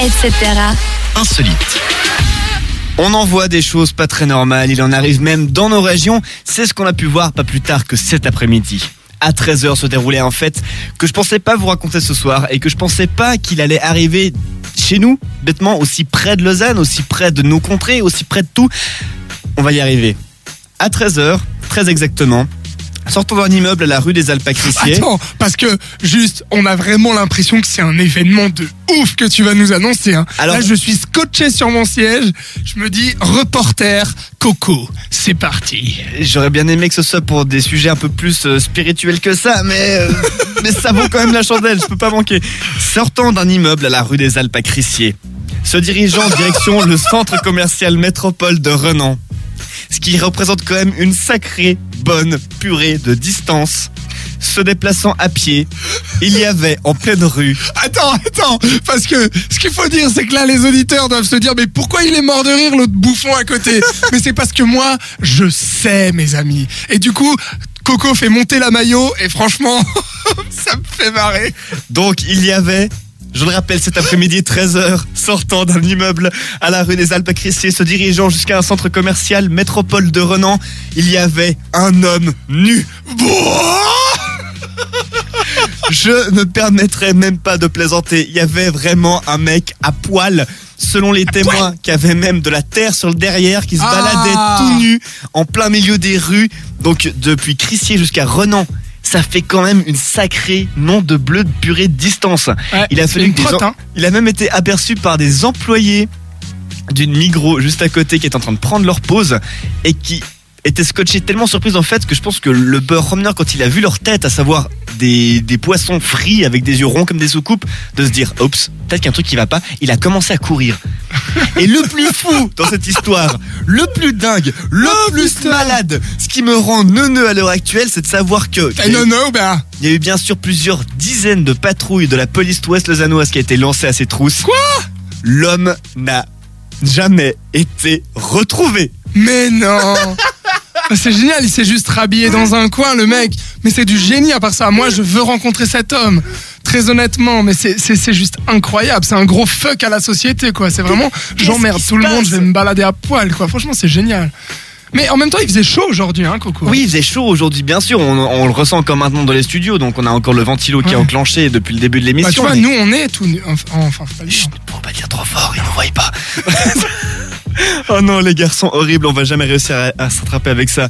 etc. Insolite. On en voit des choses pas très normales, il en arrive même dans nos régions, c'est ce qu'on a pu voir pas plus tard que cet après-midi. À 13h se déroulait un fait que je pensais pas vous raconter ce soir et que je pensais pas qu'il allait arriver chez nous, bêtement, aussi près de Lausanne, aussi près de nos contrées, aussi près de tout. On va y arriver. À 13h, très exactement, sortant d'un immeuble à la rue des Alpacrissiers. Attends, parce que juste, on a vraiment l'impression que c'est un événement de ouf que tu vas nous annoncer. Hein. Alors- Là, je suis scotché sur mon siège. Je me dis, reporter, Coco, c'est parti. J'aurais bien aimé que ce soit pour des sujets un peu plus euh, spirituels que ça, mais, euh, mais ça vaut quand même la chandelle, je peux pas manquer. Sortant d'un immeuble à la rue des Crissier, se dirigeant en direction le centre commercial métropole de Renan, ce qui représente quand même une sacrée bonne purée de distance. Se déplaçant à pied, il y avait en pleine rue Attends, attends, parce que ce qu'il faut dire, c'est que là, les auditeurs doivent se dire, mais pourquoi il est mort de rire, l'autre bouffon à côté? Mais c'est parce que moi, je sais, mes amis. Et du coup, Coco fait monter la maillot, et franchement, ça me fait marrer. Donc il y avait, je le rappelle, cet après-midi 13h, sortant d'un immeuble à la rue des Alpes Crissier, se dirigeant jusqu'à un centre commercial métropole de Renan, il y avait un homme nu. Je ne permettrai même pas de plaisanter, il y avait vraiment un mec à poil. Selon les témoins, qui avait même de la terre sur le derrière, qui se Ah. baladait tout nu en plein milieu des rues. Donc depuis Crissier jusqu'à Renan, ça fait quand même une sacrée nom de bleu de purée de distance. Il a fallu que en- hein. Il a même été aperçu par des employés d'une Migros juste à côté qui est en train de prendre leur pause et qui étaient scotchés tellement surpris en fait que je pense que le beurre promeneur quand il a vu leur tête, à savoir des, des poissons frits avec des yeux ronds comme des soucoupes, de se dire oups, peut-être qu'il y a un truc qui va pas, il a commencé à courir. Et le plus fou dans cette histoire, le plus dingue, le Oh, plus putain. malade, ce qui me rend neuneux à l'heure actuelle, c'est de savoir que Eh non, non, ben, il y a eu bien sûr plusieurs dizaines de patrouilles de la police ouest lausannoise qui a été lancée à ses trousses. Quoi? L'homme n'a jamais été retrouvé. mais non C'est génial, il s'est juste rhabillé dans un coin, le mec. Mais c'est du génie à part ça. Moi, je veux rencontrer cet homme. Très honnêtement, mais c'est- juste incroyable. C'est un gros fuck à la société, quoi. C'est vraiment, j'emmerde tout le monde, je vais me balader à poil, quoi. Franchement, c'est génial. Mais en même temps, il faisait chaud aujourd'hui, hein, Coco. Oui, il faisait chaud aujourd'hui, bien sûr. On, on le ressent comme maintenant dans les studios, donc on a encore le ventilo qui est enclenché depuis le début de Bah, tu l'émission. vois, mais- nous, on est tout. Enfin, enfin, faut pas le dire. Chut, pas dire trop fort, ils ne voient pas. oh non, les garçons horribles, on va jamais réussir à, à s'attraper avec ça.